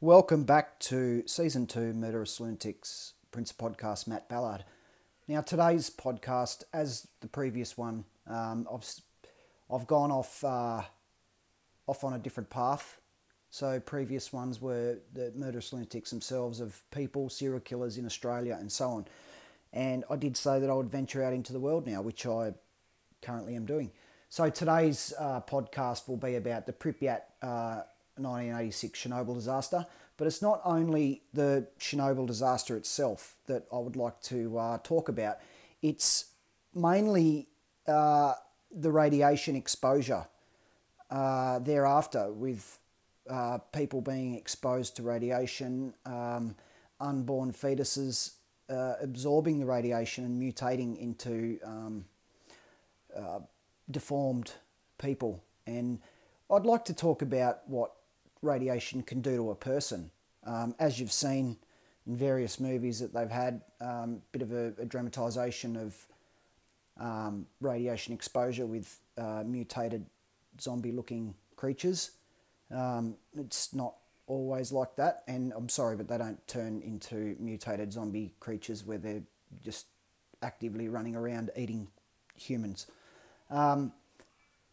Welcome back to season two, Murderous Lunatics Prince Podcast, Matt Ballard. Now, today's podcast, as the previous one, um, I've I've gone off uh, off on a different path. So previous ones were the murderous lunatics themselves of people, serial killers in Australia, and so on. And I did say that I would venture out into the world now, which I currently am doing. So today's uh, podcast will be about the Pripyat uh, 1986 Chernobyl disaster, but it's not only the Chernobyl disaster itself that I would like to uh, talk about. It's mainly uh, the radiation exposure uh, thereafter, with uh, people being exposed to radiation, um, unborn fetuses uh, absorbing the radiation and mutating into um, uh, deformed people. And I'd like to talk about what radiation can do to a person. Um, as you've seen in various movies that they've had, a um, bit of a, a dramatisation of um, radiation exposure with uh, mutated zombie looking creatures. Um, it's not always like that, and I'm sorry, but they don't turn into mutated zombie creatures where they're just actively running around eating humans. Um,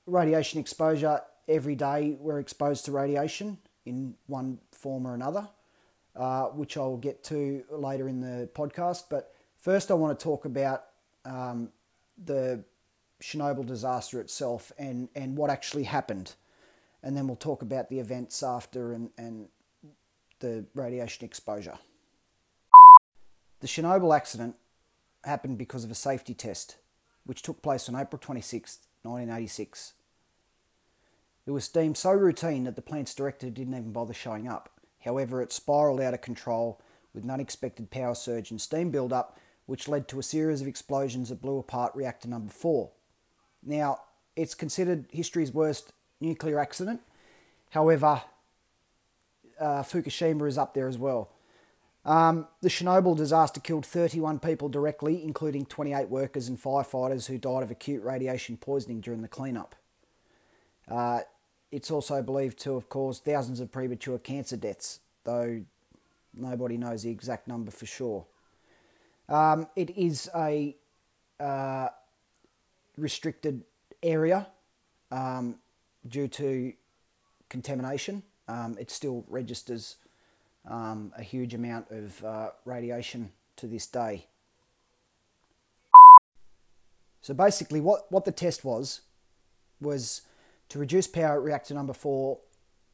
radiation exposure, every day we're exposed to radiation in one form or another, uh, which I'll get to later in the podcast. But first, I want to talk about um, the Chernobyl disaster itself and, and what actually happened. And then we'll talk about the events after and, and the radiation exposure. The Chernobyl accident happened because of a safety test, which took place on April 26, 1986. It was deemed so routine that the plant's director didn't even bother showing up. However, it spiralled out of control with an unexpected power surge and steam build-up, which led to a series of explosions that blew apart reactor number four. Now, it's considered history's worst nuclear accident. However, uh, Fukushima is up there as well. Um, the Chernobyl disaster killed 31 people directly, including 28 workers and firefighters who died of acute radiation poisoning during the cleanup. Uh, it's also believed to have caused thousands of premature cancer deaths, though nobody knows the exact number for sure. Um, it is a uh, restricted area um, due to contamination. Um, it still registers um, a huge amount of uh, radiation to this day. So basically, what, what the test was was to reduce power at reactor number four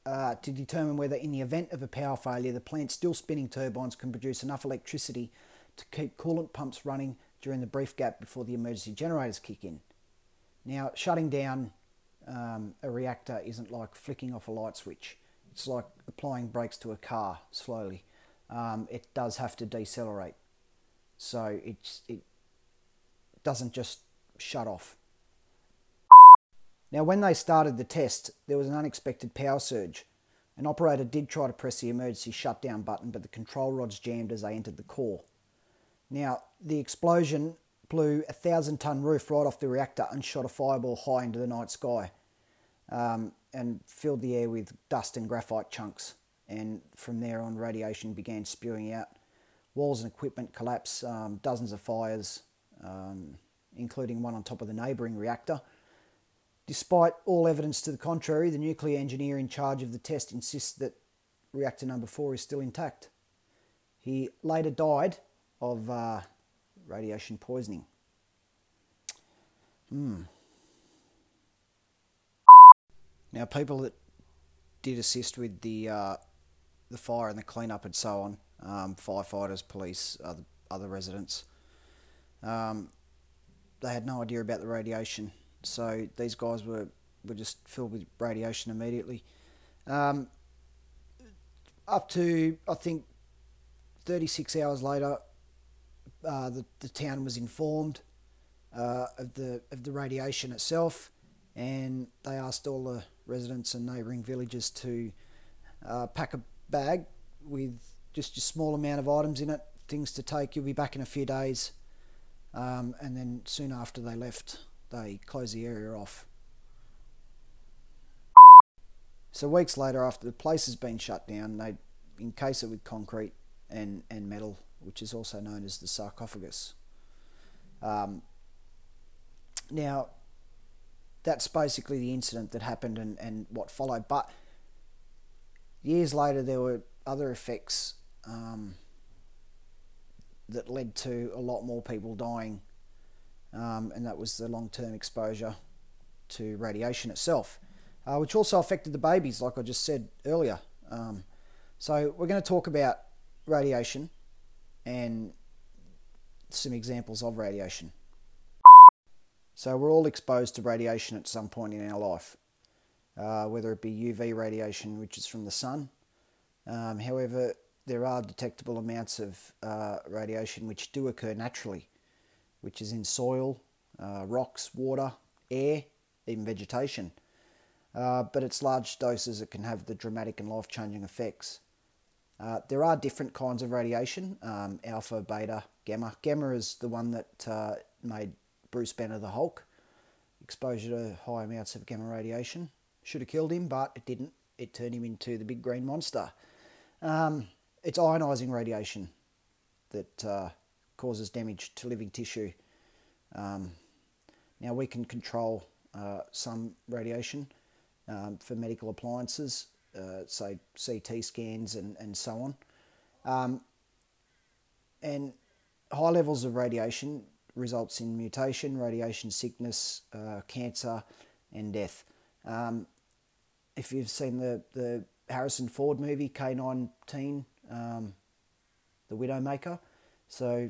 uh, to determine whether, in the event of a power failure, the plant's still spinning turbines can produce enough electricity to keep coolant pumps running during the brief gap before the emergency generators kick in. Now, shutting down um, a reactor isn't like flicking off a light switch. It's like applying brakes to a car slowly. Um, it does have to decelerate, so it's, it doesn't just shut off. Now, when they started the test, there was an unexpected power surge. An operator did try to press the emergency shutdown button, but the control rods jammed as they entered the core. Now, the explosion blew a thousand ton roof right off the reactor and shot a fireball high into the night sky um, and filled the air with dust and graphite chunks. And from there on, radiation began spewing out. Walls and equipment collapsed, um, dozens of fires, um, including one on top of the neighbouring reactor. Despite all evidence to the contrary, the nuclear engineer in charge of the test insists that reactor number four is still intact. He later died of uh, radiation poisoning. Hmm. Now, people that did assist with the uh, the fire and the cleanup and so on, um, firefighters, police, other other residents, um, they had no idea about the radiation. So these guys were were just filled with radiation immediately. Um, up to I think 36 hours later, uh, the, the town was informed uh, of the of the radiation itself, and they asked all the residents and neighbouring villages to uh, pack a bag with just a small amount of items in it, things to take. You'll be back in a few days. Um, and then soon after they left, they closed the area off. So weeks later, after the place has been shut down, they encase it with concrete and, and metal, which is also known as the sarcophagus. Um, now, that's basically the incident that happened and, and what followed. But years later, there were other effects um, that led to a lot more people dying, um, and that was the long term exposure to radiation itself, uh, which also affected the babies, like I just said earlier. Um, so, we're going to talk about radiation and some examples of radiation. So, we're all exposed to radiation at some point in our life, uh, whether it be UV radiation, which is from the sun. Um, however, there are detectable amounts of uh, radiation which do occur naturally, which is in soil, uh, rocks, water, air, even vegetation. Uh, but it's large doses that can have the dramatic and life changing effects. Uh, there are different kinds of radiation um, alpha, beta, gamma. Gamma is the one that uh, made Bruce Banner the Hulk. Exposure to high amounts of gamma radiation should have killed him, but it didn't. It turned him into the big green monster. Um, it's ionizing radiation that uh, causes damage to living tissue. Um, now we can control uh, some radiation um, for medical appliances, uh, say CT scans and, and so on. Um, and high levels of radiation results in mutation, radiation sickness, uh, cancer, and death. Um, if you've seen the, the Harrison Ford movie K19, um, the Widowmaker. So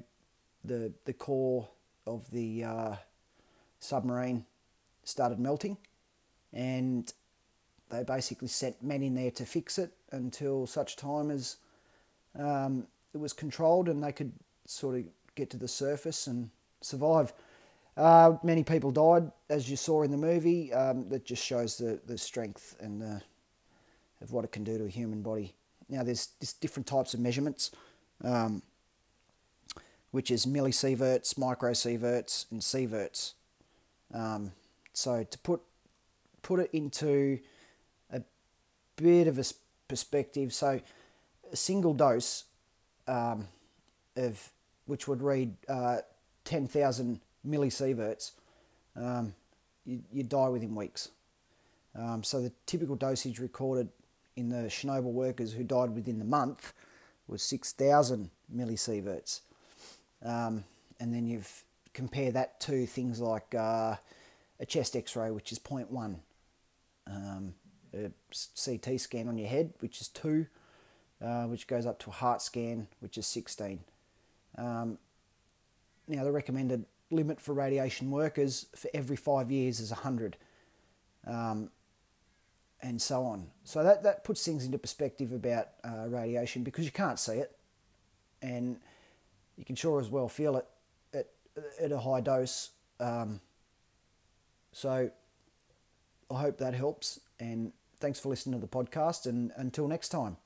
the the core of the uh, submarine started melting, and they basically sent men in there to fix it until such time as um, it was controlled and they could sort of get to the surface and survive. Uh, many people died, as you saw in the movie. Um, that just shows the, the strength and the of what it can do to a human body. Now, there's, there's different types of measurements, um, which is millisieverts, microsieverts, and sieverts. Um, so to put put it into a bit of a perspective, so a single dose um, of which would read uh, 10,000 millisieverts, um, you, you die within weeks. Um, so the typical dosage recorded in the Chernobyl workers who died within the month was 6,000 millisieverts. Um, and then you've compare that to things like uh, a chest x-ray, which is 0.1, um, a CT scan on your head, which is 2, uh, which goes up to a heart scan, which is 16. Um, now, the recommended limit for radiation workers for every five years is 100. Um, and so on. So that, that puts things into perspective about uh, radiation because you can't see it, and you can sure as well feel it at, at a high dose. Um, so I hope that helps, and thanks for listening to the podcast, and until next time.